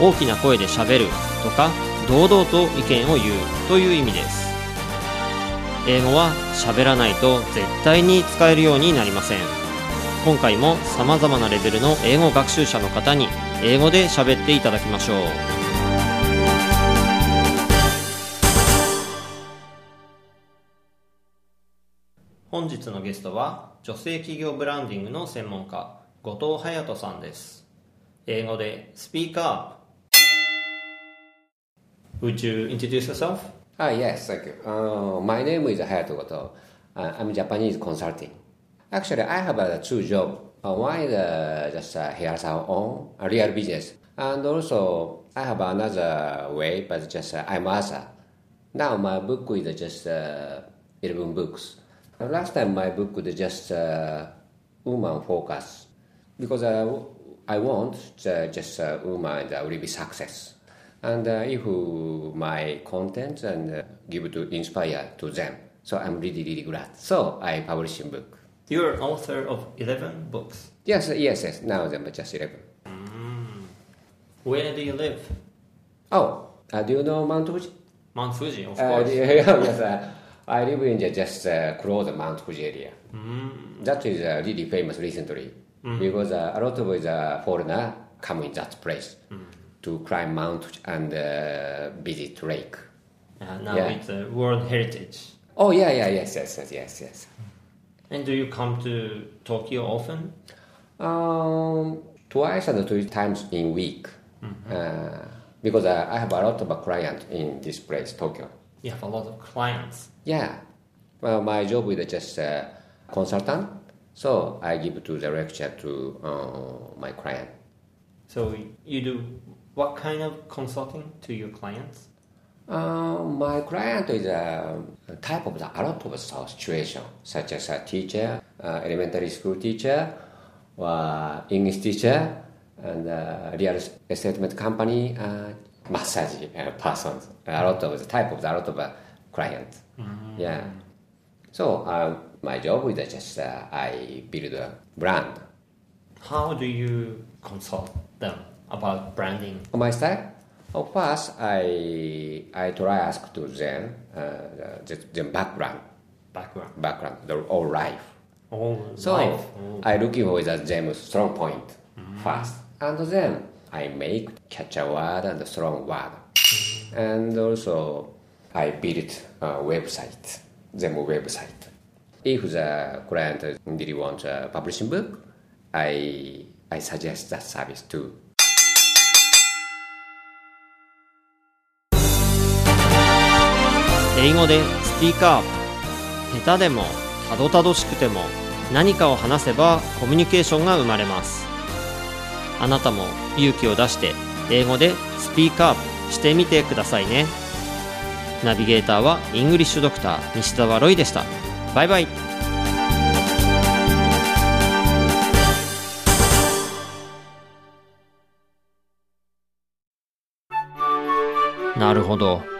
大きな声でしゃべるとか堂々と意見を言うという意味です。英語は喋らないと絶対に使えるようになりません。今回も様々なレベルの英語学習者の方に英語で喋っていただきましょう。本日のゲストは女性企業ブランディングの専門家後藤隼人さんです。英語でスピーカー Would you introduce yourself? Ah, yes, thank you. Uh, my name is Hayato Goto. Uh, I'm Japanese consulting. Actually, I have uh, two jobs. Uh, one is uh, just uh, hair salon, a real business. And also, I have another way, but just uh, I'm author. Now my book is just uh, 11 books. Uh, Last time my book was just uh, woman focus. Because uh, I want uh, just uh, woman that will be success. And uh, if uh, my content and uh, give to inspire to them, so I'm really really glad. So I publish a book. You're author of 11 books. Yes, yes, yes. Now them just eleven. Where do you live? Oh, uh, do you know Mount Fuji? Mount Fuji, of Uh, course. yes, uh, I live in the just uh, close Mount Fuji area. That is uh, really famous recently because uh, a lot of the foreigner come in that place to climb Mount and uh, visit lake. Uh, now Yeah. it's a World Heritage. Oh yeah, yeah, yes, yes, yes, yes, yes. And do you come to Tokyo often? Um, twice and three times in week. Uh, because uh, I have a lot of clients in this place, Tokyo. You have a lot of clients. Yeah. Well, my job is just uh, consultant, so I give to the lecture to uh, my client. So you do what kind of consulting to your clients? Uh, my client is a type of the, a lot of situation, such as a teacher, uh, elementary school teacher, or English teacher, and uh, real estate company, uh, massage uh, persons. A lot of the type of the, a lot of uh, clients. Yeah. So uh, my job is just uh, I build a brand. How do you consult them about branding? On my side, of course, I I try ask to them uh, the, the background, Background. background, the whole life. Oh, So life. Oh. I looking for the them strong point first, and then I make catch a word and a strong word, and also I build a website, them website. If the client really wants a publishing book, I I suggest that service too. 英語でスピーカー下手でもたどたどしくても何かを話せばコミュニケーションが生まれます。あなたも勇気を出して英語でスピーカーしてみてくださいね。ナビゲーターはイングリッシュドクター西澤ロイでした。バイバイ。なるほど。